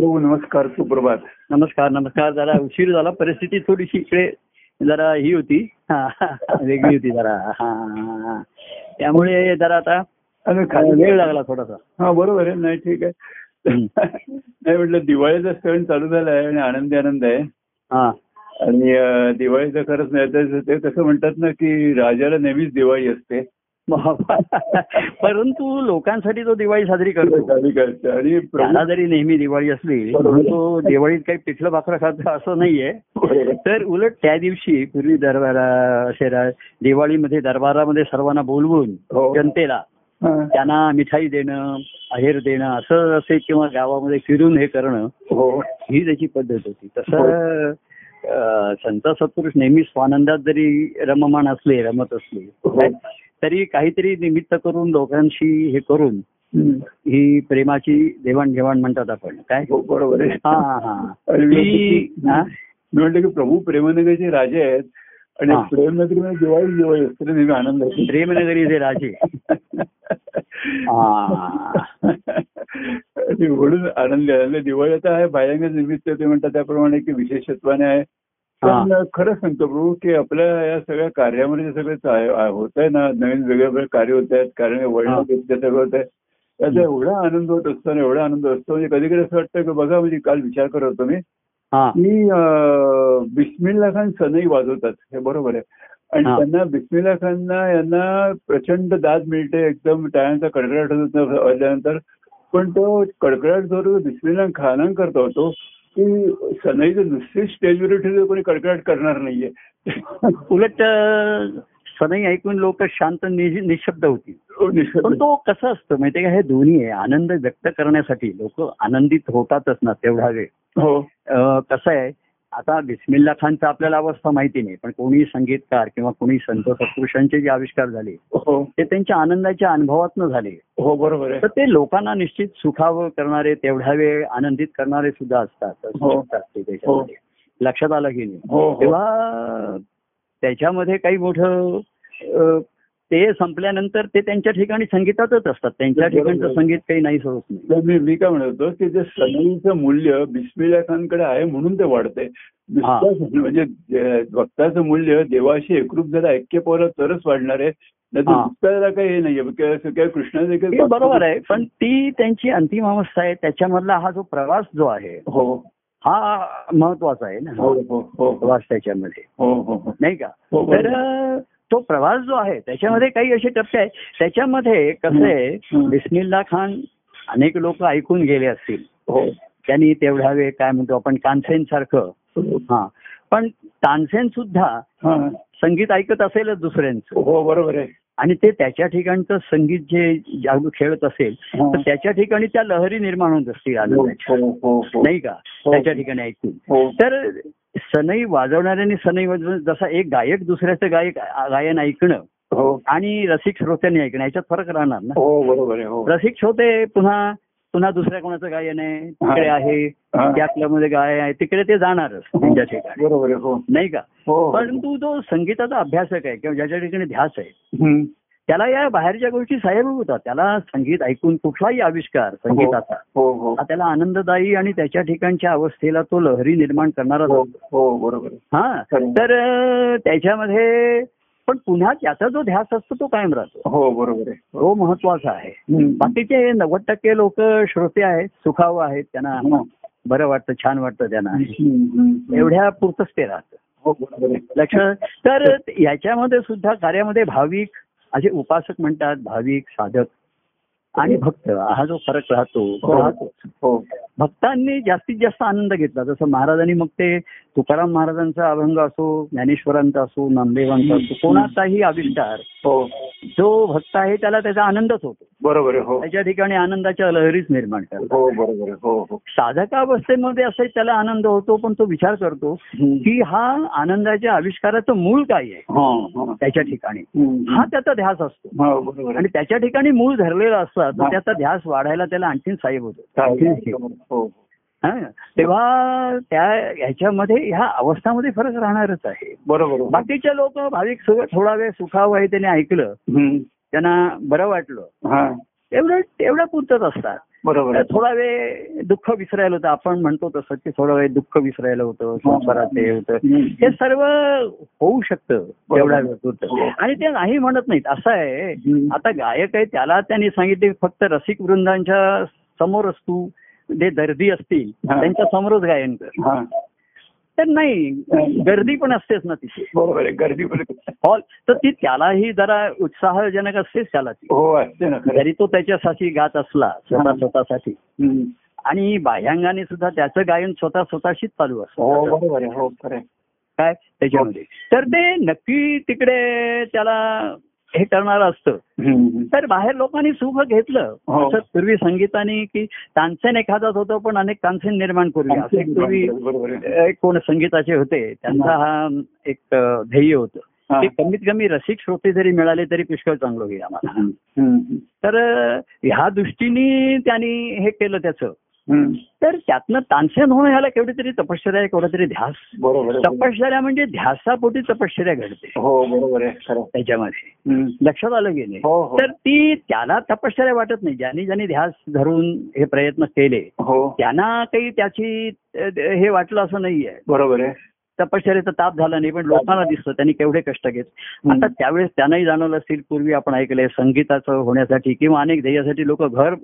प्रभू नमस्कार सुप्रभात. नमस्कार नमस्कार. जरा उशीर झाला परिस्थिती थोडीशी इकडे जरा ही होती. हा, वेगळी होती जरा. हा, हा, हा. त्यामुळे जरा आता वेळ लागला थोडासा. हा बरोबर आहे. नाही ठीक आहे. नाही म्हटलं दिवाळीचा सण चालू झाला आहे आणि आनंदी आनंद आहे. हा. आणि दिवाळीचं खरंच नाही तर ते कसं म्हणतात ना की राजाला नेहमीच दिवाळी असते. परंतु लोकांसाठी तो दिवाळी साजरी करतो आणि त्याला जरी नेहमी दिवाळी असली तो दिवाळीत काही पिठलं भाकरं खात असं नाहीये. तर उलट त्या दिवशी पूर्वी दरबारा असे रा- दिवाळीमध्ये दरबारामध्ये सर्वांना बोलवून हो. जनतेला हा. त्यांना मिठाई देणं आहेर देणं असं असे किंवा गावामध्ये फिरून हे करणं हो ही त्याची पद्धत होती तसं अं, संत सत्पुरुष नेहमी स्वानंदात जरी रममाण असले रमत असले हो. तरी काहीतरी निमित्त करून लोकांशी हे करून. ही प्रेमाची देवाणघेवाण म्हणतात आपण काय हो, बरोबर आहे हा हा हा मी हा? की- प्रभू प्रेमनगरचे राजे आहेत आणि हा. प्रेमनगरीमध्ये दिवाळी दिवाळी असते नेहमी आनंद प्रेमनगरीचे राजे हा. म्हणून आनंद दिवाळी आता आहे बाह्यांग निमित्त ते म्हणतात त्याप्रमाणे की विशेषत्वाने आहे पण खरं सांगतो प्रभू की आपल्या या सगळ्या कार्यामध्ये जे सगळं होत आहे ना नवीन वेगळे वेगळे कार्य होत आहेत कार्य वळण सगळं होत आहे. त्याचा एवढा आनंद होत असतो एवढा आनंद असतो म्हणजे कधी कधी असं वाटतं की बघा म्हणजे काल विचार करत होतो मी की बिस्मिल्ला खान सनई वाजवतात हे बरोबर आहे. आणि. त्यांना बिस्मिल्ला खानना यांना प्रचंड दाद मिळते एकदम टाळ्यांचा कडकडाट होत वाजल्यानंतर पण तो कडकडाट जो बिस्मिल्ला खाना करता होतो की सनईचं नुसते स्टेजवर ठेवलं कोणी कडकडाट करणार नाहीये. उलट सनई ऐकून लोक शांत निशब्द होती निश्चित- पण तो कसं असतं माहितीये का? हे दोन्ही आहे. आनंद व्यक्त करण्यासाठी लोक आनंदित होतातच ना तेवढा वेळ. हो. कसं आहे आता बिस्मिल्ला खानचं आपल्याला अवस्था माहिती नाही पण कोणी संगीतकार किंवा कोणी संत सत्पुरुषांचे जे आविष्कार झाले हो. ते त्यांच्या आनंदाच्या अनुभवातनं झाले. हो बरोबर तर ते लोकांना निश्चित सुखावं करणारे तेवढ्या वेळ आनंदित करणारे सुद्धा असतात. हो. लक्षात आलं की नाही? हो हो. तेव्हा त्याच्यामध्ये काही मोठं ते संपल्यानंतर ते त्यांच्या ठिकाणी संगीतातच असतात. त्यांच्या. ठिकाणचं संगीत काही नाही होत नाही. मी मी काय म्हणत होतो की ते सनईचं मूल्य बिस्मिल्ला खानकडे आहे म्हणून ते. बिस्मिल्ला म्हणजे भक्ताचं मूल्य देवाशी एकरूप जर ऐक्य पावलं तरच वाढणार आहे. नाही काही हे काय कृष्णा देखील बरोबर आहे. पण ती त्यांची अंतिम अवस्था आहे. त्याच्यामधला हा जो प्रवास जो आहे हो. हा महत्त्वाचा आहे ना. हो हो हो प्रवास त्याच्यामध्ये. हो हो हो. नाही का? तर तो प्रवास जो आहे त्याच्यामध्ये काही असे टप्पे आहेत. त्याच्यामध्ये कसं आहे हं. बिस्मिल्ला खान अनेक लोक ऐकून गेले असतील. हो. त्यांनी तेवढ्या वेळ काय म्हणतो आपण कानसेन सारखं. हा. पण तानसेन सुद्धा हा. संगीत ऐकत असेलच दुसऱ्यांचं. हो बरोबर आहे. आणि ते त्याच्या ठिकाणचं संगीत जे जादू खेळत असेल हा. तर त्याच्या ठिकाणी त्या लहरी निर्माण होत असतील हो हो हो हो. नाही का? हो. त्याच्या ठिकाणी ऐकून. हो. तर सनई वाजवणाऱ्याने सनई वाजवून जसा एक गायक दुसऱ्याचं गायक गायन ऐकणं हो. आणि रसिक श्रोत्यांनी ऐकणं याच्यात फरक राहणार ना? हो बरोबर हो. रसिक श्रोते पुन्हा पुन्हा दुसऱ्या कोणाचं गायन आहे? तिकडे आहे. त्या क्लबमध्ये गाय आहे तिकडे ते जाणारच त्यांच्या ठिकाणी. बरोबर हो. नाही का? परंतु जो संगीताचा अभ्यासक आहे किंवा ज्याच्या ठिकाणी ध्यास आहे. त्याला या बाहेरच्या गोष्टी साहेब होतात त्याला संगीत ऐकून कुठलाही आविष्कार संगीताचा हो हो हा त्याला आनंददायी आणि त्याच्या ठिकाणच्या अवस्थेला तो लहरी निर्माण करणारच हो हो. हा. तर त्याच्यामध्ये पण पुन्हा त्याचा जो ध्यास असतो तो कायम राहतो हो बरोबर आहे तो महत्त्वाचा आहे. बाकीचे नव्वद टक्के लोक श्रोते आहेत सुखावं आहेत त्यांना हा. बरं वाटतं छान वाटतं त्यांना. एवढ्या पुरतच ते राहतं हो लक्ष तर याच्यामध्ये सुद्धा कार्यामध्ये भाविक असे उपासक म्हणतात भाविक साधक. आणि भक्त हा जो फरक राहतो राहतो. हो. भक्तांनी जास्तीत जास्त आनंद घेतला. जसं महाराजांनी मग ते तुकाराम महाराजांचा अभंग असो ज्ञानेश्वरांचा असो नामदेवांचा असो कोणाचाही आविष्कार हो. जो भक्त आहे त्याला त्याचा आनंदच होतो. बरोबर हो. त्याच्या ठिकाणी आनंदाच्या लहरीच निर्माण करतात. हो हो हो. साधकावस्थेमध्ये असे त्याला आनंद होतो पण तो विचार करतो. की हा आनंदाच्या आविष्काराचं मूळ काय आहे? हा, हा. त्याच्या ठिकाणी. हा त्याचा ध्यास असतो. हो आणि त्याच्या ठिकाणी मूळ धरलेला असला तर हा. त्याचा ध्यास वाढायला त्याला आणखीन साहेब होतो. हे. तेव्हा त्या ह्याच्यामध्ये ह्या अवस्थामध्ये फरक राहणारच आहे. बरोबर. आहे. बाकीचे लोक भाविक थोडा वेळ सुखावं आहे त्याने ऐकलं. त्यांना बरं वाटलं. हा. एवढं तेवढ्या पुरतच असतात. बरोबर. थोडा वेळ दुःख विसरायला होतं आपण म्हणतो तसं की थोडा वेळ दुःख विसरायला होतं संसारात हे होतं. हे सर्व होऊ शकतं. एवढा वेळ होतं आणि ते नाही म्हणत नाहीत असं आहे. आता गायक आहे त्याला त्यांनी सांगितले फक्त रसिक वृंदांच्या समोरच तू जे दर्दी असतील हा. त्यांच्या समोरच गायन कर हा. तर नाही. गर्दी पण असतेच ना तिथे. बरोबर आहे गर्दी पण हॉल तर ती त्यालाही जरा उत्साहजनक असतेच त्याला ती हो असते ना जरी तो त्याच्यासाठी गात असला स्वतः हा. स्वतःसाठी. आणि बाह्यांगाने सुद्धा त्याचं गायन स्वतः स्वतःशीच चालू हो असतं बरोबर आहे हो खरं आहे. काय? त्याच्यामध्ये. तर ते नक्की तिकडे त्याला हे करणार असतं. तर बाहेर लोकांनी सुख घेतलं हो. असं पूर्वी संगीताने की तानसेन एखादाच होतं पण अनेक तानसेन निर्माण करूया असे पूर्वी एक कोण संगीताचे होते त्यांचा हा एक अ, ध्येय होतं हा. की कमीत कमी रसिक श्रोते जरी मिळाले तरी पुष्कळ चांगलं होईल आम्हाला. तर ह्या दृष्टीने त्यांनी हे केलं त्याचं. तर त्यातनं तानसेन होणं ह्याला केवढी तरी तपश्चर्या आहे केवढा तरी ध्यास. बरोबर. तपश्चर्या म्हणजे ध्यासापोटी तपश्चर्या घडते. हो बरोबर आहे. त्याच्यामध्ये. लक्षात आलं गेले हो हो. तर ती त्याला तपश्चर्या वाटत नाही. ज्यांनी ज्यांनी ध्यास धरून हे प्रयत्न केले हो. त्यांना काही त्याची हे वाटलं असं नाहीये. बरोबर आहे. तपश्चर्याचा ताप झाला नाही पण लोकांना दिसतं त्यांनी केवढे कष्ट घेत. आता त्यावेळेस त्यांनाही जाणवलं असेल पूर्वी आपण ऐकलंय संगीताचं होण्यासाठी किंवा अनेक ध्येयासाठी लोक घर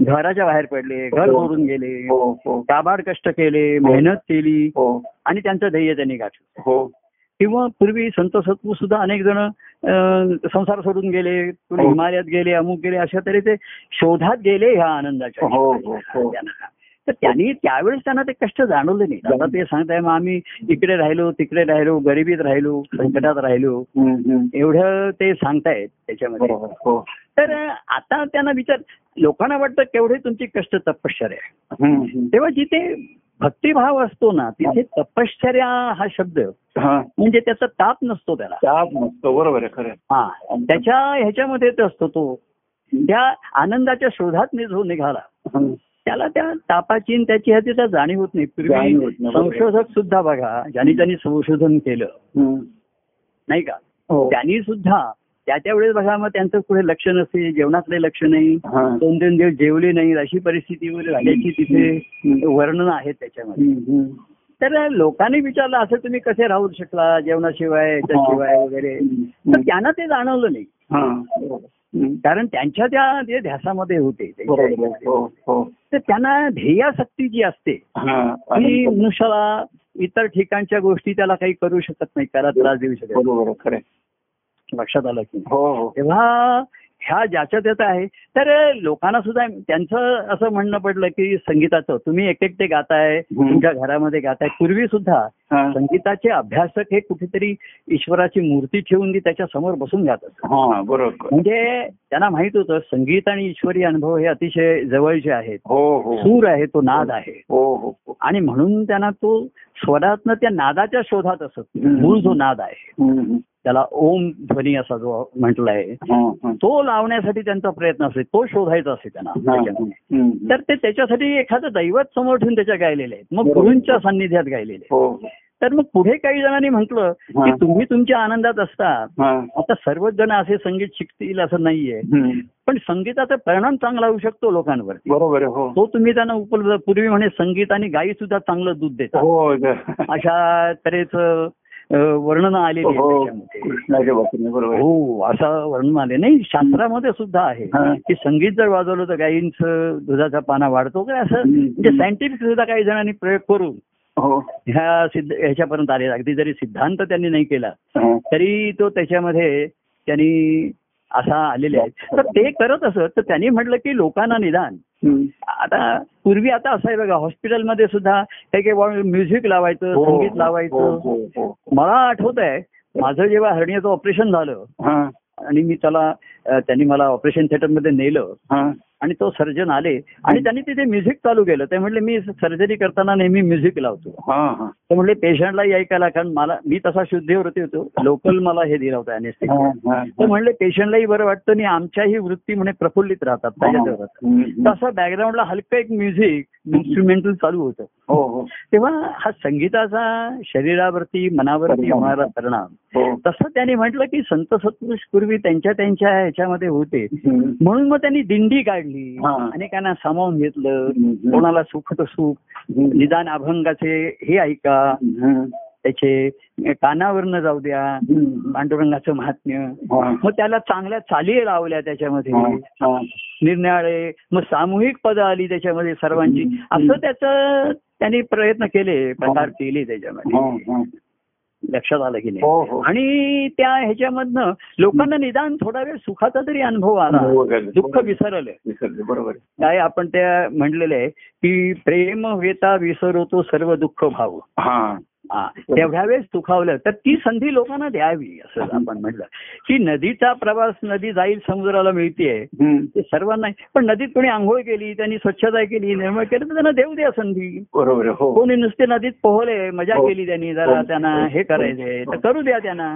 घराच्या बाहेर पडले घर हो. सोडून गेले हो हो. काबाड कष्ट केले मेहनत केली हो. आणि त्यांचं ध्येय त्यांनी गाठलं. हो. किंवा पूर्वी संत सत्पू सुद्धा अनेक जण संसार सोडून गेले कुणी हो. हिमालयात गेले अमुक गेले अशा तरी ते शोधात गेले ह्या आनंदाच्या हो, हो, हो. तर त्यांनी त्यावेळेस त्यांना ते कष्ट जाणवले नाही आता ते सांगताय मग आम्ही इकडे राहिलो तिकडे राहिलो गरिबीत राहिलो संकटात राहिलो. एवढं ते सांगतायत त्याच्यामध्ये. बरोबर हो तर आता त्यांना विचार लोकांना वाटतं केवढे तुमची कष्ट तपश्चर्या. आहे. तेव्हा जिथे भक्तिभाव असतो ना तिथे तपश्चर्या हा शब्द हा. म्हणजे त्याचा ताप नसतो त्याला. ताप नसतो बरोबर आहे खरं. हा. त्याच्या ह्याच्यामध्येच असतो तो. त्या आनंदाच्या शोधात नि- जो निघाला. त्याला त्या तापाची त्याची ह्याची त्या जाणीव होत नाही पूर्वी. संशोधक सुद्धा बघा ज्यांनी त्यांनी संशोधन केलं. नाही का हो त्यांनी सुद्धा त्या त्या वेळेस बघा मग त्यांचं पुढे लक्ष नसेल जेवणाकडे लक्ष नाही. दोन दोन दिवस जेवले नाही अशी परिस्थिती वगैरे झाल्याची तिथे. वर्णन आहेत त्याच्यामध्ये. तर लोकांनी विचारलं असं तुम्ही कसे राहू शकला जेवणाशिवाय याच्याशिवाय वगैरे तर. त्यांना ते जाणवलं नाही. कारण त्यांच्या त्या ध्यासामध्ये होते. हो हो तर त्यांना ध्येयासक्ती जी असते ती मनुष्याला इतर ठिकाणच्या गोष्टी त्याला काही करू शकत नाही त्याला त्रास देऊ शकत. लक्षात आलं की? हो हो तेव्हा ह्या ज्याच्या त्याचा आहे. तर लोकांना सुद्धा त्यांचं असं म्हणणं पडलं की संगीताचं. तुम्ही एक एकटे गाताय. तुमच्या घरामध्ये गाताय. पूर्वी सुद्धा. संगीताचे अभ्यासक हे कुठेतरी ईश्वराची मूर्ती ठेवून ती त्याच्यासमोर बसून गात असत. हा बरोबर. म्हणजे त्यांना माहीत होतं संगीत आणि ईश्वरी अनुभव हे अतिशय जवळचे आहेत हो हो. सूर आहे तो नाद आहे. हो आणि म्हणून त्यांना तो स्वरातनं त्या नादाच्या शोधात असत. मूळ जो नाद आहे. त्याला ओम ध्वनी असा जो म्हटलाय हा, हा. तो लावण्यासाठी त्यांचा प्रयत्न असे तो शोधायचा असे त्यांना. तर ते त्याच्यासाठी एखादं दैवत समोर ठेवून त्याच्या गायलेले आहेत मग. गुरूंच्या सान्निध्यात गायलेले. हो तर मग पुढे काही जणांनी म्हटलं की. तुम्ही तुमच्या आनंदात असता. आता सर्वच जण असे संगीत शिकतील असं नाहीये. पण संगीताचा परिणाम चांगला होऊ शकतो लोकांवरती बरोबर आहे हो तो तुम्ही त्यांना उपलब्ध पूर्वी म्हणे संगीत आणि गायी सुद्धा चांगलं दूध देतात अशा तऱ्हेचं वर्णन आलेली आहे हो कृष्णाच्या बरोबर आहे. हो असं वर्णन आले नाही शास्त्रामध्ये सुद्धा आहे हा. की संगीत जर वाजवलं तर गायींचं दुधाचा पाना वाढतो काय असं. म्हणजे सायंटिफिक सुद्धा काही जणांनी प्रयोग करून हो ह्या सिद्ध ह्याच्यापर्यंत आले अगदी जरी सिद्धांत त्यांनी नाही केला हा. तरी तो त्याच्यामध्ये त्यांनी असा आलेले आहेत तर ते करत असत तर त्यांनी म्हटलं की लोकांना निदान. आता पूर्वी आता असं आहे बघा हॉस्पिटलमध्ये सुद्धा काही काही म्युझिक लावायचं हो, संगीत हो, लावायचं हो. मला आठवत आहे माझं जेव्हा हरणीचं ऑपरेशन झालं आणि मी त्याला त्यांनी मला ऑपरेशन थिएटरमध्ये नेलं. आणि तो सर्जन आले आणि त्यांनी तिथे म्युझिक चालू केलं. ते म्हटले मी सर्जरी करताना नेहमी म्युझिक लावतो. हा, हा. तर म्हणले पेशंटलाही ऐकायला कारण मला मी तसा शुद्धीवरती होतो. लोकल मला हे दिला होता अनेस्थिक. तर म्हणले पेशंटलाही बरं वाटतं आणि आमच्याही वृत्ती म्हणे प्रफुल्लित राहतात तर असं बॅकग्राऊंडला हलकं एक म्युझिक इन्स्ट्रुमेंटल चालू होतं. हो हो. तेव्हा हा संगीताचा शरीरावरती मनावरती. होणारा परिणाम. हो. तसं त्याने म्हटलं की संत सत्पुरुष पूर्वी त्यांच्या त्यांच्या ह्याच्यामध्ये होते. म्हणून मग त्यांनी दिंडी काढली हा. अनेकांना सामावून घेतलं. कोणाला सुख तर सुख. निदान अभंगाचे हे ऐका. त्याचे कानावरनं जाऊ द्या. पांडुरंगाचं महात्म्य. मग त्याला चांगल्या चाली लावल्या त्याच्यामध्ये. निर्णयाळे मग सामूहिक पद आली त्याच्यामध्ये सर्वांची असं त्याचं त्यांनी प्रयत्न केले प्रकार केले. त्याच्यामध्ये. लक्षात आलं की नाही. हो हो. आणि त्या ह्याच्यामधनं लोकांना निदान थोडा वेळ सुखाचा तरी अनुभव आला. दुःख विसरलं. बरोबर. काय आपण त्या म्हणलेलं आहे की प्रेम वेता विसरतो सर्व दुःख भाव. तेवढ्या वेळेस सुखावलं तर ती संधी लोकांना द्यावी असं आपण म्हटलं की नदीचा प्रवास नदी जाईल समुद्राला मिळतेय. ते सर्वांना पण नदीत कोणी आंघोळ केली त्यांनी स्वच्छता केली निर्मळ केलं तर त्यांना देऊ द्या संधी बरोबर. हो कोणी नुसते नदीत पोहले मजा हो. केली त्यांनी जरा हो. त्यांना हे करायचंय तर करू द्या त्यांना.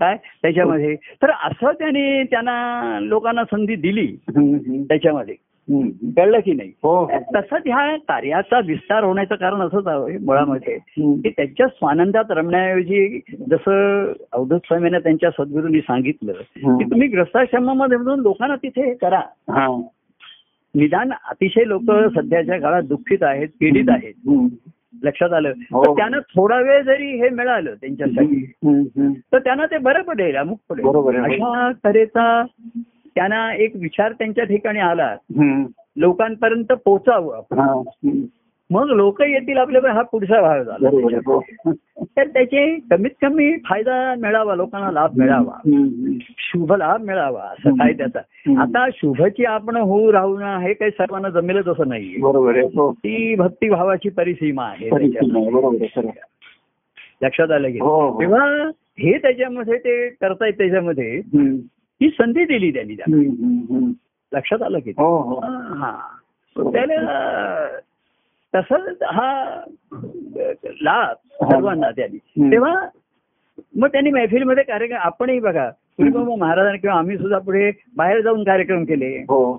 काय त्याच्यामध्ये तर असं त्यांनी त्यांना लोकांना संधी दिली. त्याच्यामध्ये. कळलं की नाही हो हो. तसंच ह्या कार्याचा विस्तार होण्याचं कारण असंच आहे मुळामध्ये. की त्यांच्या स्वानंदात रमण्याऐवजी जसं अवधूत स्वामींना त्यांच्या सद्गुरूंनी सांगितलं. की तुम्ही ग्रस्ताश्रमामध्ये म्हणून लोकांना तिथे हे करा निदान अतिशय लोक सध्याच्या काळात दुःखित आहेत पीडित आहेत. लक्षात आलं हो. तर त्यांना थोडा वेळ जरी हे मिळालं त्यांच्यासाठी. तर त्यांना ते बरं पडेल अमुक पडेल. अशा तऱ्हेचा त्यांना एक विचार त्यांच्या ठिकाणी आला. लोकांपर्यंत पोचावं आपण. मग लोक येतील आपल्याकडे हा पुढचा भाग झाला. तर त्याचे कमीत कमी फायदा मिळावा लोकांना लाभ मिळावा. शुभ लाभ मिळावा असं काय त्याचा. आता शुभची आपण होऊ राहू ना हे काही सर्वांना जमेलच असं नाही हो. ती भक्तिभावाची परिसीमा आहे. लक्षात आलं की हो, हो. तेव्हा हे त्याच्यामध्ये ते करतायत त्याच्यामध्ये. ही संधी दिली त्यांनी त्यांना. लक्षात आलं की हो हो. हा. त्याला तसंच हा लाभ सर्वांना त्यांनी. तेव्हा मग त्यांनी मैफिलीमध्ये कार्यक्रम आपणही बघा मग महाराजांनी किंवा आम्ही सुद्धा पुढे बाहेर जाऊन कार्यक्रम केले. हो.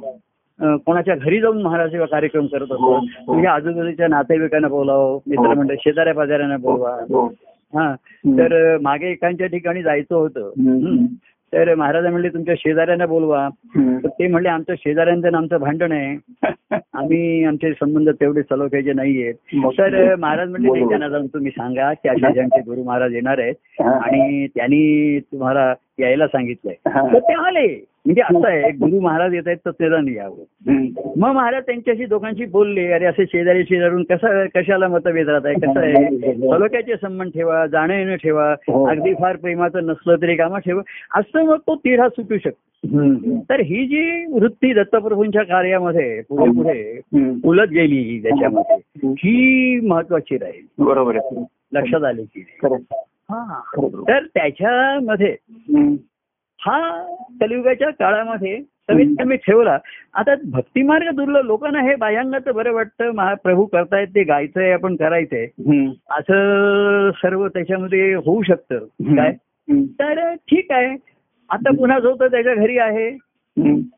कोणाच्या घरी जाऊन महाराज कार्यक्रम करत हो, असतो हो. तुझ्या आजूबाजूच्या नातेवाईकांना बोलावं मित्रमंडळ शेजाऱ्या पाजाऱ्यांना बोलवा. हो हा. तर मागे एकांच्या ठिकाणी जायचं होतं. हं. तर महाराज म्हणले तुमच्या शेजाऱ्यांना बोलवा. तर ते म्हणले आमच्या शेजाऱ्यांचं आमचं भांडण आहे आम्ही आमचे संबंध तेवढे सलोख्याचे नाहीयेत मग- तर महाराज म्हणले बरोबर. "नाही, त्यांना जाऊन तुम्ही सांगा की ज्यांचे गुरु महाराज येणार आहेत. आणि त्यांनी तुम्हाला यायला सांगितलंय. तर ते आले म्हणजे असं आहे गुरु महाराज येत आहेत तर त्याला नाही यावं. मग महाराज त्यांच्याशी दोघांशी बोलले अरे असे शेजारी शेजारून कसं कशाला मतभेद राहत आहे कसं आहे सलोख्याचे संबंध ठेवा जाणं येणं ठेवा हो. अगदी फार प्रेमाचं नसलं तरी कामं ठेवा असं मग तो तिढा सुटू शकतो. तर ही जी वृत्ती दत्तप्रभूंच्या कार्यामध्ये पुढे पुढे. उलट गेली त्याच्यामध्ये ही महत्वाची राहील बरोबर आहे लक्षात आले की. हा. तर त्याच्यामध्ये. हा कलियुगाच्या काळामध्ये कमीत कमी ठेवला. आता भक्तिमार्ग दुर्लभ लोकांना हे बाह्यांगाचं बरं वाटतं महाप्रभू करतायत ते गायचंय आपण करायचंय. असं सर्व त्याच्यामध्ये होऊ शकतं. काय. तर ठीक आहे. आता पुन्हा जो तो त्याच्या घरी आहे.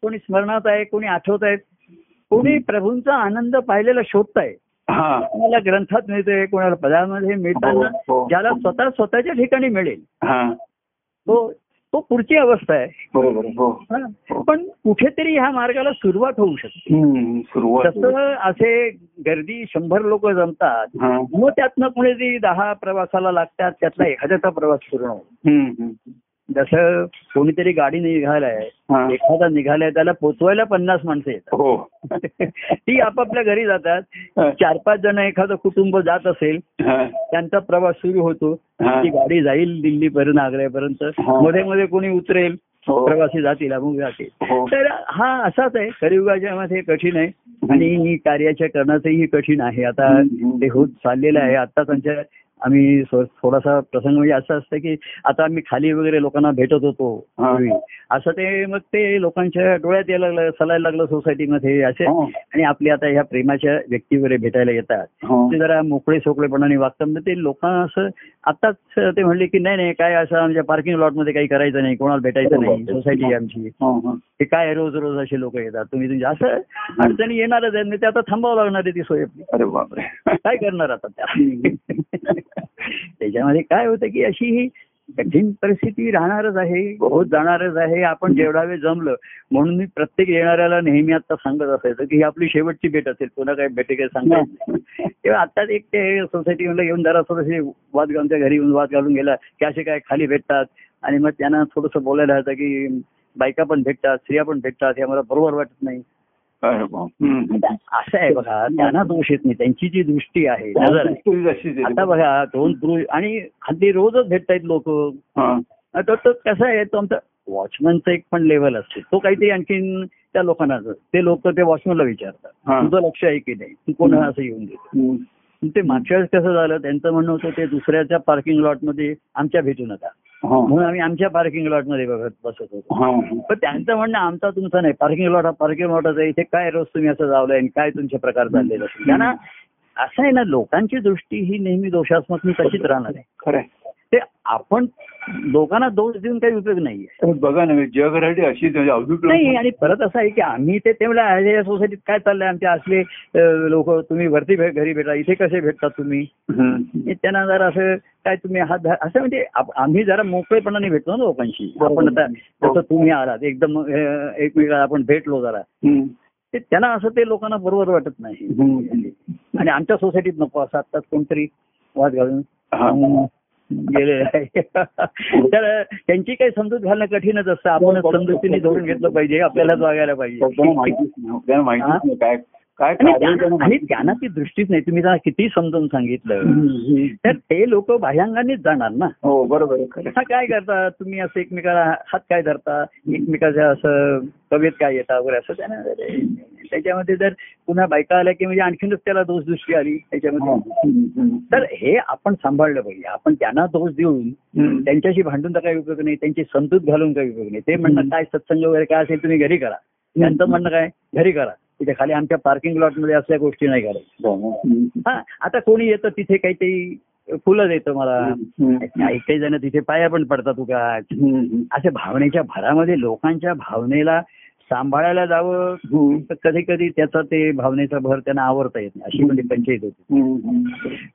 कोणी स्मरणात आहे कोणी आठवत आहेत कोणी प्रभूंचा आनंद पाहिलेला शोधताय. हा. कोणाला ग्रंथात मिळतंय कोणाला पदामध्ये मिळताना हो, हो. ज्याला स्वतः स्वतःच्या ठिकाणी मिळेल. हा. तो तो पुढची अवस्था आहे. हो. पण कुठेतरी ह्या मार्गाला सुरुवात होऊ शकते तसं असे गर्दी शंभर लोक जमतात मग त्यातनं कोणी दहा प्रवासाला लागतात त्यातला एखाद्याचा प्रवास पूर्ण होतो. जसं कोणीतरी गाडी निघालाय. एखादा निघालाय त्याला पोचवायला पन्नास माणसं येतात हो ती आपापल्या घरी जातात. चार पाच जण एखादं कुटुंब जात असेल. त्यांचा प्रवास सुरू होतो. ती गाडी जाईल दिल्लीपर्यंत आग्र्यापर्यंत. मध्ये मध्ये कोणी उतरेल हो. प्रवासी जातील अमुक जातील हो. तर हा असाच आहे कलियुगाच्या मध्ये कठीण आहे आणि कार्याच्या करण्याचंही कठीण आहे आता. ते होत चाललेलं आहे आता त्यांच्या आम्ही थोडासा प्रसंग म्हणजे असं असतं की आता आम्ही खाली वगैरे लोकांना भेटत होतो हा. असं ते मग ते लोकांच्या डोळ्यात यायला लागलं सलायला लागलं सोसायटीमध्ये असे. हो. आणि आपली आता ह्या प्रेमाच्या व्यक्ती वगैरे भेटायला येतात. हो. ते जरा मोकळे सोकळेपणाने वागतात. मग ते लोकांना असं आताच ते म्हणले की नाही नाही काय असं आमच्या पार्किंग लॉटमध्ये काही करायचं नाही कोणाला भेटायचं नाही सोसायटी आहे आमची. हो, हो. ते काय रोज रोज असे लोक येतात? तुम्ही तुमचे असं अडचणी येणारच आहेत. म्हणजे ते आता थांबावं लागणार आहे ती सोय काय करणार आता त्या? त्याच्यामध्ये काय होतं की अशी ही कठीण परिस्थिती राहणारच आहे होत जाणारच आहे आपण जेवढा वेळ जमलं. म्हणून मी प्रत्येक येणाऱ्याला नेहमी आता सांगत असायचं की ही आपली शेवटची भेट असेल पुन्हा काय भेटे काय सांगता तेव्हा आताच एक ते सोसायटी म्हणलं येऊन जरा थोडेसे वाद आमच्या घरी येऊन वाद घालून गेला की असे काय खाली भेटतात. आणि मग त्यांना थोडंसं बोलायला होतं की बायका पण भेटतात स्त्रिया पण भेटतात हे मला बरोबर वाटत नाही. असं आहे बघा त्यांना दोष येत नाही त्यांची जी दृष्टी आहे नजर आहे. आता बघा दोन पुरुष आणि हल्ली रोजच भेटतायत लोक हा. तर तो कसं आहे तो आमचा वॉचमनचं एक पण लेवल असते तो काहीतरी आणखीन त्या लोकांना ते लोक ते वॉचमनला विचारतात. तुझं लक्ष आहे की नाही तू कोण असं येऊन देतो. ते मागच्या वेळेस कसं झालं त्यांचं म्हणणं होतं ते दुसऱ्याच्या पार्किंग लॉटमध्ये आमच्या भेटू नका. म्हणून आम्ही आमच्या पार्किंग लॉटमध्ये बघत बसत होतो. हा. पण त्यांचं म्हणणं आमचा तुमचा नाही. पार्किंग लॉट हा पार्किंग लॉटच आहे इथे काय रोज तुम्ही असं जावलंय आणि काय तुमचे प्रकार चाललेले त्यांना असं आहे ना लोकांची दृष्टी ही नेहमी दोषात्मक मी तशीच राहणार आहे. खरंय. ते आपण लोकांना दोष देऊन काही उपयोग नाहीये. तर बघा ना जगराटी अशीच म्हणजे अवधूत नाही आणि परत असं आहे की आम्ही ते या सोसायटीत काय चाललंय? आमचे असले लोक तुम्ही वरती घरी भेटा इथे कसे भेटतात तुम्ही? त्यांना जरा असं काय तुम्ही हात असं म्हणजे आम्ही जरा मोकळेपणाने भेटतो ना लोकांशी. आपण आता जसं तुम्ही आलात एकदम एकमेकाला आपण भेटलो जरा. ते त्यांना असं ते लोकांना बरोबर वाटत नाही. आणि आमच्या सोसायटीत नको असं आत्ताच कोणतरी वाद घालून. गेलेलं आहे. तर त्यांची काही समजूत घालणं कठीणच असतं. आपण समजुतीने धरून घेतलं पाहिजे आपल्यालाच वागायला पाहिजे. हा? काय आणि त्यांना ती दृष्टीच नाही. तुम्ही त्यांना किती समजून सांगितलं. तर ते लोक बाह्यांगानेच जाणार ना. हो बरोबर हा काय करता? तुम्ही असं एकमेकाला हात काय धरता? एकमेकाच्या असं कवेत काय येता वगैरे असं? त्यांना त्याच्यामध्ये जर पुन्हा बायका आल्या की म्हणजे आणखीनच त्याला दोष दृष्टी आली हो. त्याच्यामध्ये. हम्म. तर हे आपण सांभाळलं पाहिजे आपण त्यांना दोष देऊन. त्यांच्याशी भांडून तर काही उपयोग नाही त्यांची समजूत घालून काही उपयोग नाही ते म्हणणं काय सत्संग वगैरे काय असेल तुम्ही घरी करा त्यांचं म्हणणं काय घरी करा तिथे खाली आमच्या पार्किंग लॉटमध्ये असल्या गोष्टी नाही करायच्या हम्म. हा आता कोणी येतं तिथे काहीतरी फुलं देतं मला. काही जण तिथे पाया पण पडतात उगा हम्म. असे भावनेच्या भरामध्ये लोकांच्या भावनेला सांभाळायला जावं. तर कधी कधी त्याचा ते भावनेचा भर त्यांना आवडता येत नाही अशी म्हणजे पंचायत होती.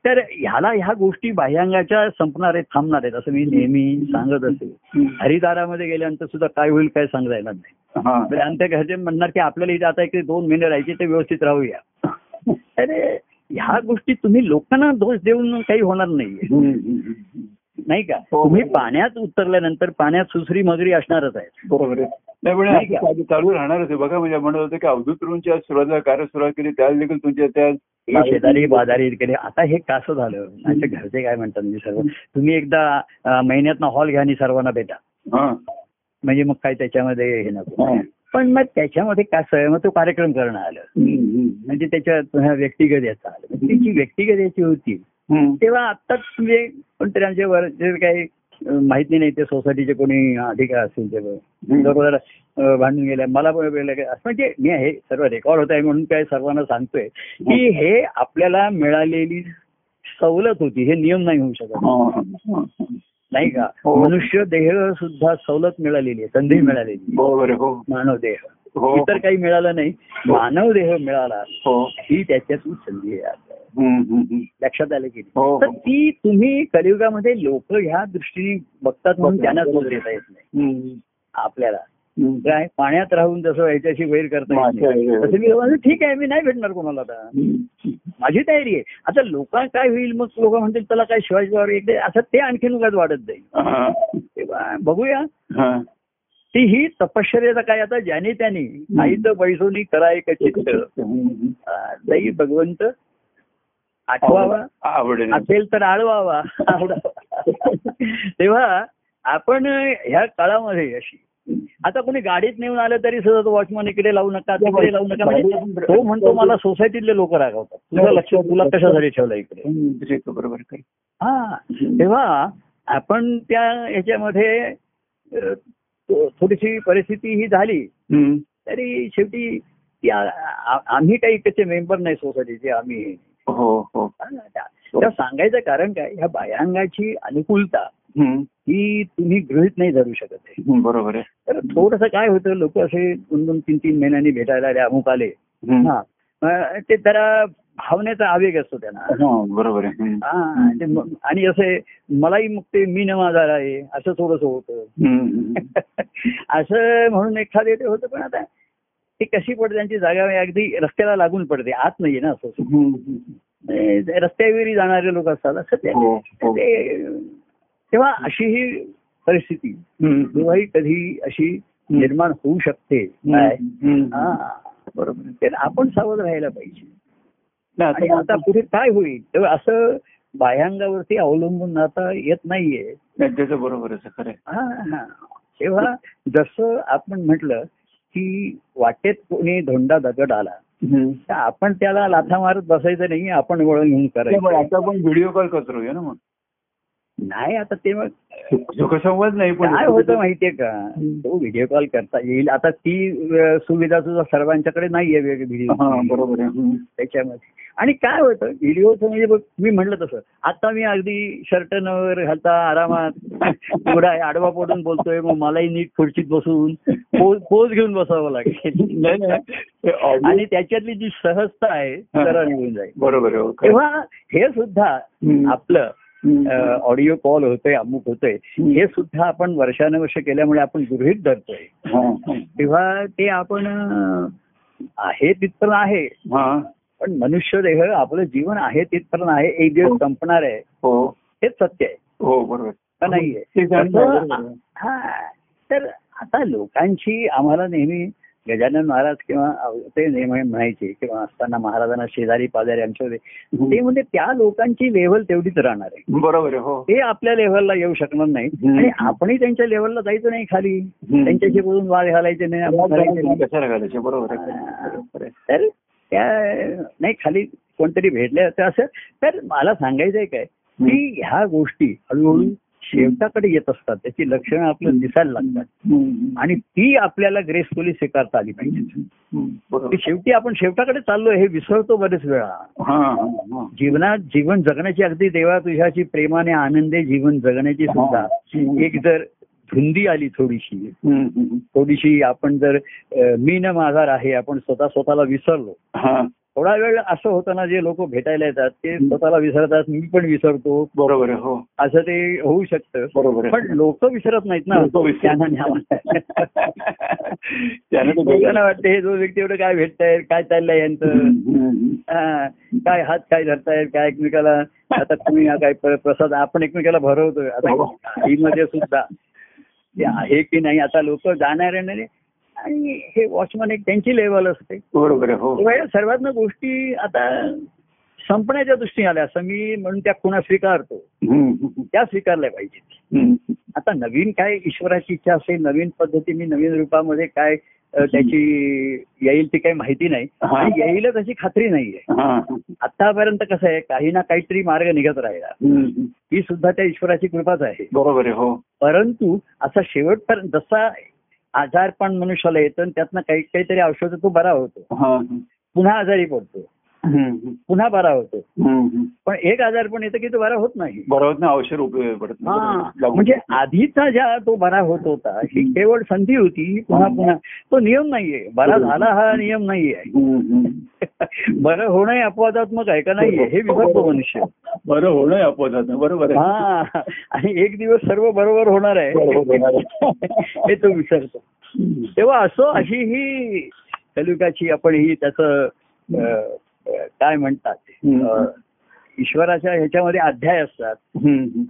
तर ह्याला ह्या गोष्टी बाह्यांगाच्या संपणार आहेत थांबणार आहेत असं मी नेहमी सांगत असे. हरिदारामध्ये गेल्यानंतर सुद्धा काय होईल काय सांगता येणार नाही. म्हणजे आमच्या घरचे म्हणणार की आपल्याला इथे आता एक दोन महिने राहायचे ते व्यवस्थित राहूया अरे ह्या गोष्टी तुम्ही लोकांना दोष देऊन काही होणार नाहीये. नाही का? हो. तुम्ही पाण्यात उतरल्यानंतर पाण्यात सुसरी मगरी असणारच आहे. बरोबर आहे. चालू राहणारच आहे. बघा म्हणजे म्हणत होतं की अवधूत रूमच्या सुरुवातीला कार्य सुरुवात केली त्याला देखील तुमच्या त्या हे शेजारी बाजारी केले. आता हे कसं झालं? आमच्या घरचे काय म्हणतात म्हणजे सर्व? तुम्ही एकदा अं, महिन्यातनं हॉल घ्या आणि सर्वांना भेटा. हा. म्हणजे मग काय त्याच्यामध्ये हे नको. हा. पण मग त्याच्यामध्ये कसं मग तो कार्यक्रम करणं आलं. म्हणजे त्याच्यात हा व्यक्तिगत याचा आलं. त्याची व्यक्तिगत याची होती. तेव्हा आत्ताच म्हणजे कोणतरी आमच्या वर जे काही माहिती नाही ते सोसायटीचे कोणी अधिकार असतील ते. बरोबर भांडून गेल्या. मला असं म्हणजे मी हे सर्व रेकॉर्ड होत आहे म्हणून काय सर्वांना सांगतोय की हे आपल्याला मिळालेली सवलत होती. हे नियम नाही होऊ शकत. नाही का? हो. मनुष्य देह सुद्धा सवलत मिळालेली आहे संधी मिळालेली हो. मानव देह. इतर काही मिळालं नाही मानव देह मिळाला हो ही त्याच्यातून संधी आहे. लक्षात आलं की? हो तर ती तुम्ही कलियुगामध्ये लोक ह्या दृष्टीने बघतात म्हणून. त्यांना दोष देता येत नाही. आपल्याला. काय पाण्यात राहून जसं याच्याशी वैर करता. तसं मी ठीक आहे मी नाही भेटणार कोणाला आता. माझी तयारी आहे आता लोक काय होईल मग लोक म्हणतील त्याला काय शिवाजी असं ते आणखीन उगाच वाढत जाईल हा. बघूया हा. ती ही तपश्चर्याचा काय आता? ज्याने त्याने. नाही तर पैसोनी कराय चित्त हम्म. दही भगवंत. आठवावा. आवडेल. असेल तर आळवावा. तेव्हा आपण ह्या काळामध्ये अशी. आता कोणी गाडीत नेऊन आलं तरी सुद्धा वॉचमन इकडे लावू नका तिकडे लावू नका. म्हणजे तो म्हणतो मला सोसायटीतले लोक रागवतात. तुझं लक्ष तुला कशासाठी ठेवलं इकडे. बरोबर. हा. तेव्हा आपण त्या याच्यामध्ये अ, थो- थोडीशी परिस्थिती ही झाली. तरी शेवटी ती आम्ही काही त्याचे मेंबर नाही सोसायटीचे आम्ही हो हो सांगायचं कारण काय ह्या बायांगाची अनुकूलता. ही तुम्ही गृहित नाही धरू शकत आहे बरोबर आहे तर थोडस काय होतं लोक असे दोन दोन तीन तीन महिन्यांनी भेटायला आले अमुक आले. हा ते जरा भावनेचा आवेग असतो त्यांना. हा, बरोबर आहे. आणि असे मलाही मग ते मी न माझा आहे असं थोडस होतं. असं म्हणून एखादे ते होतं पण आता ती कशी पडते त्यांची जागा अगदी रस्त्याला लागून पडते आत नाहीये ना असं. रस्त्यावेळी जाणारे लोक असतात असं ते. हो, हो. तेव्हा अशी ही परिस्थिती. कधी अशी निर्माण होऊ शकते. काय. हा. बरोबर. तर आपण सावध राहायला पाहिजे. आणि आता पुढे काय होईल? तेव्हा असं बाह्यांगावरती अवलंबून आता येत नाहीये. बरोबर. हा हा. तेव्हा जसं आपण म्हटलं की वाटेत कोणी धोंडा दगड आला. तर आपण त्याला लाथा मारत बसायचं नाही आपण वळण घेऊन करायचं. आता आपण व्हिडिओ कॉल करतो ना मग. नाही आता ते मग सुख- सुखसंवाद नाही पण काय होतं माहितीये का? तो व्हिडिओ कॉल करता येईल. आता ती सुविधा सुद्धा सर्वांच्याकडे नाहीये व्हिडिओ बरोबर. त्याच्यामध्ये. आणि काय होतं? व्हिडिओचं म्हणजे बघ मी म्हटलं तसं. आता मी अगदी शर्ट नवर घालता आरामात एवढा आडवा पडून बोलतोय मग मलाही नीट खुर्चीत बसून पोज घेऊन बसावं लागेल. आणि त्याच्यातली जी सहजता आहे जरा निघून जाईल. बरोबर हो. तेव्हा हे सुद्धा. आपलं. ऑडिओ कॉल होतोय अमुक होतोय. हे सुद्धा आपण वर्षानुवर्ष केल्यामुळे आपण गृहित धरतोय. हा, हा. तेव्हा ते आपण आहे तिथपर्यंत आहे. हा. पण मनुष्य देह आपलं जीवन आहे तिथपर्यंत आहे एक दिवस संपणार आहे. हो. हेच सत्य आहे. हो बरोबर. नाहीये? हा. तर आता लोकांची आम्हाला नेहमी गजानन महाराज किंवा ते नेहमी म्हणायचे किंवा असताना महाराजांना शेजारी पाजारी आमच्याकडे ते म्हणजे त्या लोकांची लेवल तेवढीच राहणार आहे. बरोबर हो. ते आपल्या लेव्हलला येऊ शकणार नाही. आणि आपणही त्यांच्या लेवलला जायचं नाही खाली. त्यांच्याशी बोलून वाद घालायचे नाही बरोबर तर त्या नाही खाली कोणतरी भेटले तर असं तर मला सांगायचंय काय की ह्या गोष्टी हळूहळू शेवटाकडे येत असतात त्याची लक्षणं आपल्याला दिसायला लागतात. आणि ती आपल्याला ग्रेसफुली स्वीकारता आली पाहिजे. शेवटी आपण शेवटाकडे चाललोय हे विसरतो बरेच वेळा. जीवनात जीवन जगण्याची अगदी देवा तुझ्याची प्रेमाने आनंदे जीवन जगण्याची सुद्धा. एक जर धुंदी आली थोडीशी. थोडीशी आपण जर मी न माझा आहे आपण स्वतः स्वतःला विसरलो. थोडा वेळ असं होतं ना जे लोक भेटायला येतात ते स्वतःला विसरतात मी पण विसरतो. बरोबर हो. असं ते होऊ शकतं. बरोबर पण लोक विसरत नाहीत ना. त्यांना वाटतं हे दोन व्यक्ती एवढं काय भेटतायत काय चाललंय यांचं. हा, काय हात काय धरतायत काय एकमेकाला? आता तुम्ही हा काय प्र- प्रसाद आपण एकमेकाला भरवतोय. आता मध्ये सुद्धा. आहे की नाही आता लोक जाणार नाही आणि हे वॉचमन एक त्यांची लेवल असते बरोबर आहे हो सर्वात गोष्टी आता संपण्याच्या दृष्टीने आल्या असं मी म्हणून त्या खुणा स्वीकारतो. त्या स्वीकारल्या पाहिजेत. आता नवीन काय ईश्वराची इच्छा असेल नवीन पद्धतीने नवीन रूपामध्ये काय त्याची येईल ती काही माहिती नाही. आणि येईलच अशी खात्री नाहीये. आतापर्यंत कसं आहे काही ना काहीतरी मार्ग निघत राहिला. ही सुद्धा त्या ईश्वराची कृपाच आहे बरोबर आहे हो परंतु असा शेवटपर्यंत जसा आजारपण मनुष्याला येतं आणि त्यातनं काही काहीतरी औषध तो बरा होतो हा. पुन्हा आजारी पडतो. पुन्हा बरा होतो. पण एक आजारपण येतं की तो बरा होत नाही. बरोबर ना औषध उपयोग पडत नाही. म्हणजे. आधीचा ज्या तो बरा होत होता ही केवळ संधी होती पुन्हा पुन्हा. तो नियम नाहीये. बरा झाला हा नियम नाहीये. बरं होणं अपवादात्मक आहे का नाहीये? हे विसरतो मनुष्य. बरं होणं आहे अपवादात बरोबर आहे. हा. आणि एक दिवस सर्व बरोबर होणार आहे. हे तो विसरतो. तेव्हा असो अशी ही कलियुगाची आपण ही त्याचं काय म्हणतात? ईश्वराच्या ह्याच्यामध्ये अध्याय असतात.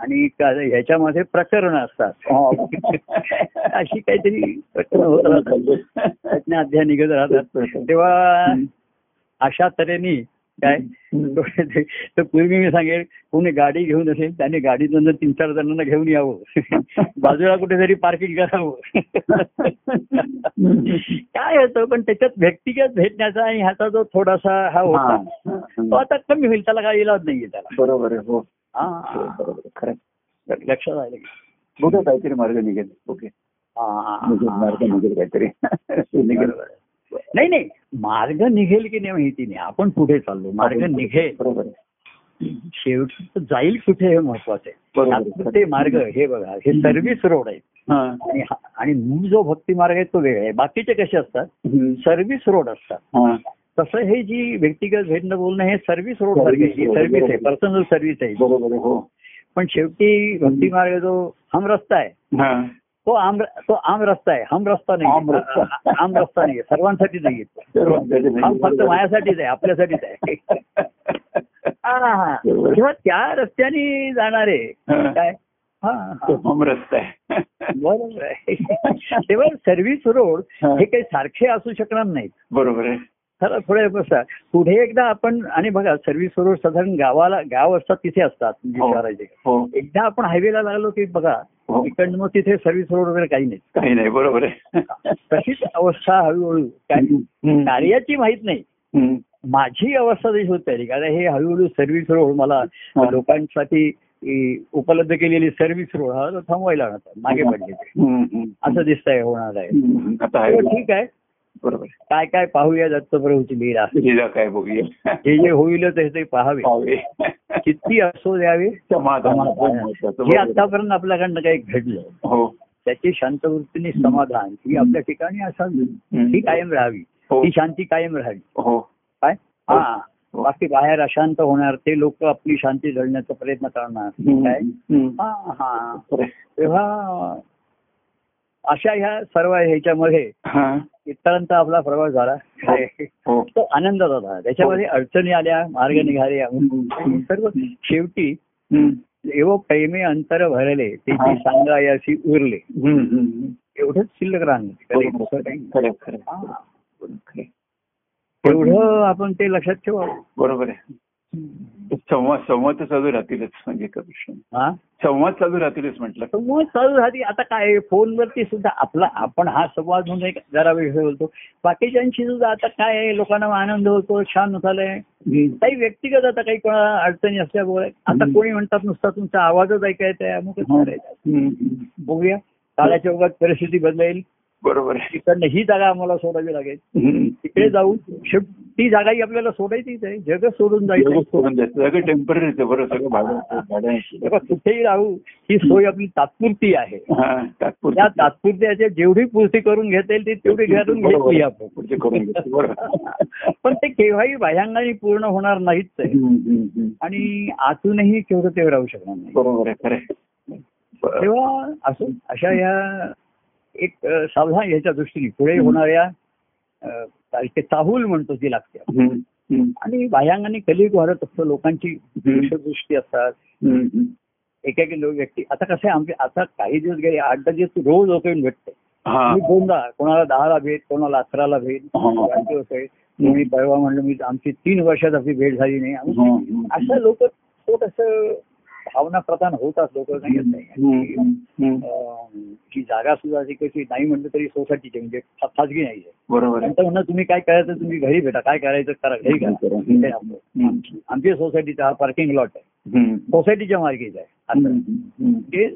आणि ह्याच्यामध्ये प्रकरण असतात. हा. अशी काहीतरी प्रकरण होत राहतात. अध्याय निघत राहतात. तेव्हा अशा तऱ्हेने काय तर पूर्वी मी सांगेल कोणी गाडी घेऊन असेल त्याने गाडीतून जर तीन चार जणांना घेऊन यावं बाजूला कुठेतरी पार्किंग करावं काय होतं पण त्याच्यात व्यक्तिगत भेटण्याचा आणि ह्याचा जो थोडासा हा होता तो. आता कमी होईल त्याला काही इलाज नाहीये त्याला बरोबर हो हा. बरोबर खरं लक्षात आलं. बघा काहीतरी मार्ग निघेल ओके मार्ग. निघेल काहीतरी. नाही नाही. मार्ग निघेल की नाही माहिती नाही. आपण पुढे चाललो. मार्ग निघेल. आहे. शेवटी तो जाईल कुठे हे महत्वाचं आहे. तात्पुरते मार्ग हे बघा हे सर्व्हिस रोड आहेत. हा. आणि मूळ जो भक्ती मार्ग आहे तो वेगळा आहे. बाकीचे कसे असतात. सर्व्हिस रोड असतात. तसं हे जी व्यक्तिगत भेटणं बोलणं हे सर्व्हिस रोड सारखे सर्व्हिस आहे. पर्सनल सर्व्हिस आहे. आहे, हो. पण शेवटी भक्ती मार्ग जो हम रस्ता आहे. तो आम तो आम रस्ता आहे. हम रस्ता नाही. आम रस्ता. नाही सर्वांसाठी नाही सर्वांसाठी हा फक्त माझ्यासाठीच आहे आपल्यासाठीच आहे. तेव्हा त्या रस्त्याने जाणारे. काय? तो. हम रस्ता आहे. बरोबर आहे. तेव्हा सर्व्हिस रोड हा. काही सारखे असू शकणार नाहीत. बरोबर आहे. खरं थोडे बसा. पुढे एकदा आपण आणि बघा सर्व्हिस रोड साधारण गावाला गाव असतात तिथे असतात. म्हणजे हो. हो. एकदा आपण हायवेला लागलो की बघा. इकडनं मग तिथे सर्व्हिस रोड वगैरे काही नाही. काही नाही बरोबर आहे. तशीच अवस्था हळूहळू. कार्याची माहीत नाही. माझी अवस्था तशी होत आहे कारण हे हळूहळू सर्व्हिस रोड मला हा. लोकांसाठी उपलब्ध केलेली सर्व्हिस रोड हा तो थांबवायला मागे पडले. असं दिसतंय होणार आहे. ठीक आहे. बरोबर. काय काय पाहूया दत्तप्रभूची लीला. काय बघूया. जे जे होईलच आहे ते पाहावे. किती असो द्यावे. जे आतापर्यंत आपल्याकडनं काही घडलं. हो. त्याची शांतवृत्तीने समाधान ही आपल्या ठिकाणी असावी. ही कायम राहावी. हो. ही शांती कायम राहावी. हो. काय? हो. हा. बाकी बाहेर अशांत होणार ते लोक आपली शांती जळण्याचा प्रयत्न करणार. काय. हा हा. तेव्हा अशा ह्या सर्व ह्याच्यामध्ये हा. इतरांचा आपला प्रवास झाला. हो. तो आनंद झाला त्याच्यामध्ये अडचणी आल्या मार्ग निघाले. सर्व शेवटी. एवढं प्रेमे अंतर भरले हा. त्याची सांगायाशी उरले. एवढंच शिल्लक राहणार हा. एवढं आपण ते लक्षात ठेवावं. बरोबर आहे. संवाद संवाद चालू राहतीलच म्हणजे हा? संवाद चालू राहतीलच म्हटलं. तर मग चालू झाली आता काय फोनवरती सुद्धा आपला आपण हा संवाद म्हणून एक जरा विषय बोलतो. बाकीच्यांशी सुद्धा आता काय लोकांना आनंद होतो छान झालंय. काही व्यक्तिगत आता काही कोणाला अडचणी असल्यामुळे आता. कोणी म्हणतात नुसता तुमचा आवाजच ऐकायचा आहे अमुकच. बघूया. काळाच्या ओघात परिस्थिती बदलेल. बरोबर तिकडनं ही जागा आम्हाला सोडावी लागेल. तिकडे जाऊ शेवट ती जागाही आपल्याला सोडायचीच आहे. जग सोडून जायचं कुठेही राहू ही सोय आपली तात्पुरती आहे. हा. त्या तात्पुरत्याची जेवढी पूर्ती करून घेता येईल ती तेवढी बरोबर घेतली. आपण पण ते केव्हाही बाह्यांगाने पूर्ण होणार नाहीच आहे. आणि आतूनही केवढं ते राहू शकणार नाही. बरोबर. तेव्हा असं अशा या एक सावधान ह्याच्या दृष्टीने. पुढे होणाऱ्या चाहूल म्हणतो ती लागते आणि बाह्यांगाने कलिक वाढत असतं लोकांची दृष्टी असतात. एक एक लोक व्यक्ती. आता कसं आहे आमचे आता काही दिवस गेले आठ दहा दिवस रोज येऊन भेटते. हा. मी दोनदा कोणाला दहाला भेट कोणाला अकराला भेट दिवस आहे. मी परवा म्हणलं मी आमची तीन वर्षात आपली भेट झाली नाही. असं लोक थोडस भावना प्रधान होतात लोक नाही ही जागा सुद्धा अशी कशी नाही म्हणलं तरी सोसायटीची म्हणजे खा- खाजगी नाही आहे. बरोबर म्हणणं तुम्ही काय करायचं तुम्ही घरी भेटा काय करायचं करा घरी करा. आमच्या सोसायटीचा हा पार्किंग लॉट आहे. सोसायटीच्या मार्गेच आहे. ते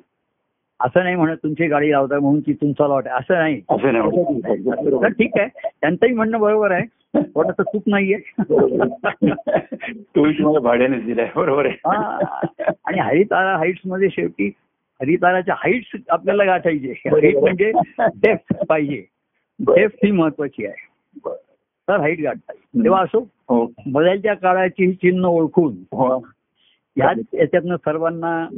असं नाही म्हणत तुमची गाडी लावता म्हणून ती तुमचा लॉट आहे. असं नाही. असं नाही. तर. ठीक आहे. त्यांचंही म्हणणं बरोबर आहे. थोडंसं चूक नाहीये. तोही तुम्हाला भाड्यानेच दिलाय. बरोबर आहे. आणि हरितारा हाईट्समध्ये शेवटी हरिताराच्या हाईट्स आपल्याला गाठायचे हाईट म्हणजे डेप्थ पाहिजे. डेप्थ ही महत्वाची आहे. तर हाईट गाठता. तेव्हा असो हो. बदलत्या काळाची चिन्ह ओळखून हो. याच्यातनं सर्वांना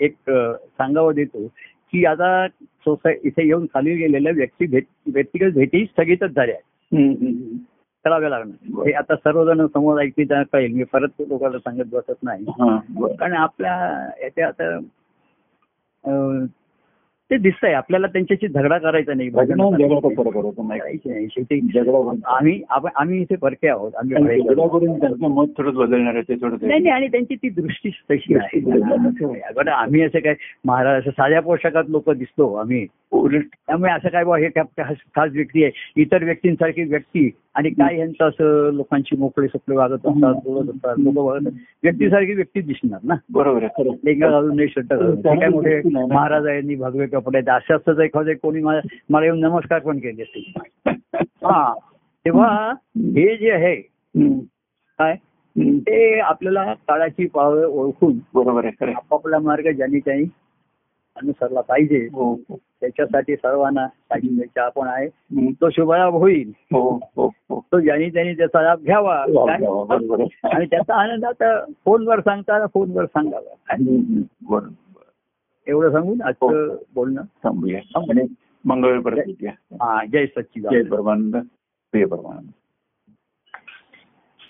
एक सांगावं देतो की आता सोसाय इथे येऊन खाली गेलेल्या व्यक्ती भेट व्यक्तिगत भेटी स्थगितच झाल्या. कराव्या लागणार. हे आता सर्वजण समोर ऐकली कळेल. मी परत लोकांना सांगत बसत नाही. कारण आपल्या याच्या आता ते दिसतंय. आपल्याला त्यांच्याशी झगडा करायचा नाही. शेवटी आम्ही आम्ही इथे परके आहोत. आम्ही मत थोडंच बदलणार आहे थोडं नाही नाही आणि त्यांची ती दृष्टी तशी आहे. आम्ही असं काय महाराज असं साध्या पोशाखात लोक दिसतो आम्ही. त्यामुळे असं काय बा हे खास व्यक्ती आहे. इतर व्यक्तींसारखी व्यक्ती आणि काय यांचं असं लोकांची मोकळे सपळे वागत असतात बोलत असतात लोक वागत. व्यक्तीसारखी व्यक्ती दिसणार ना? बरोबर लेंगा घालून नाही शर्ट घालून ते काय मोठे महाराज यांनी भगवे कपडे तर एखादे कोणी मला येऊन नमस्कार पण केले असतील. हा. तेव्हा हे जे आहे. काय. ते आपल्याला काळाची पावलं ओळखून बरोबर आहे. आपापला मार्ग ज्यांनी त्यांनी अनुसरला पाहिजे. हो हो. त्याच्यासाठी सर्वांना घ्यायची आपण आहे. तो शुभलाभ होईल. हो तो ज्यांनी त्यांनी त्याचा लाभ घ्यावा. आणि त्याचा आनंद आता फोनवर सांगता फोनवर सांगावा. एवढं सांगून आजचं बोलणं थांबूया. मंगळ. हा जय सच्चिदानंद. जय परमानंद. प्रिय परमानंद.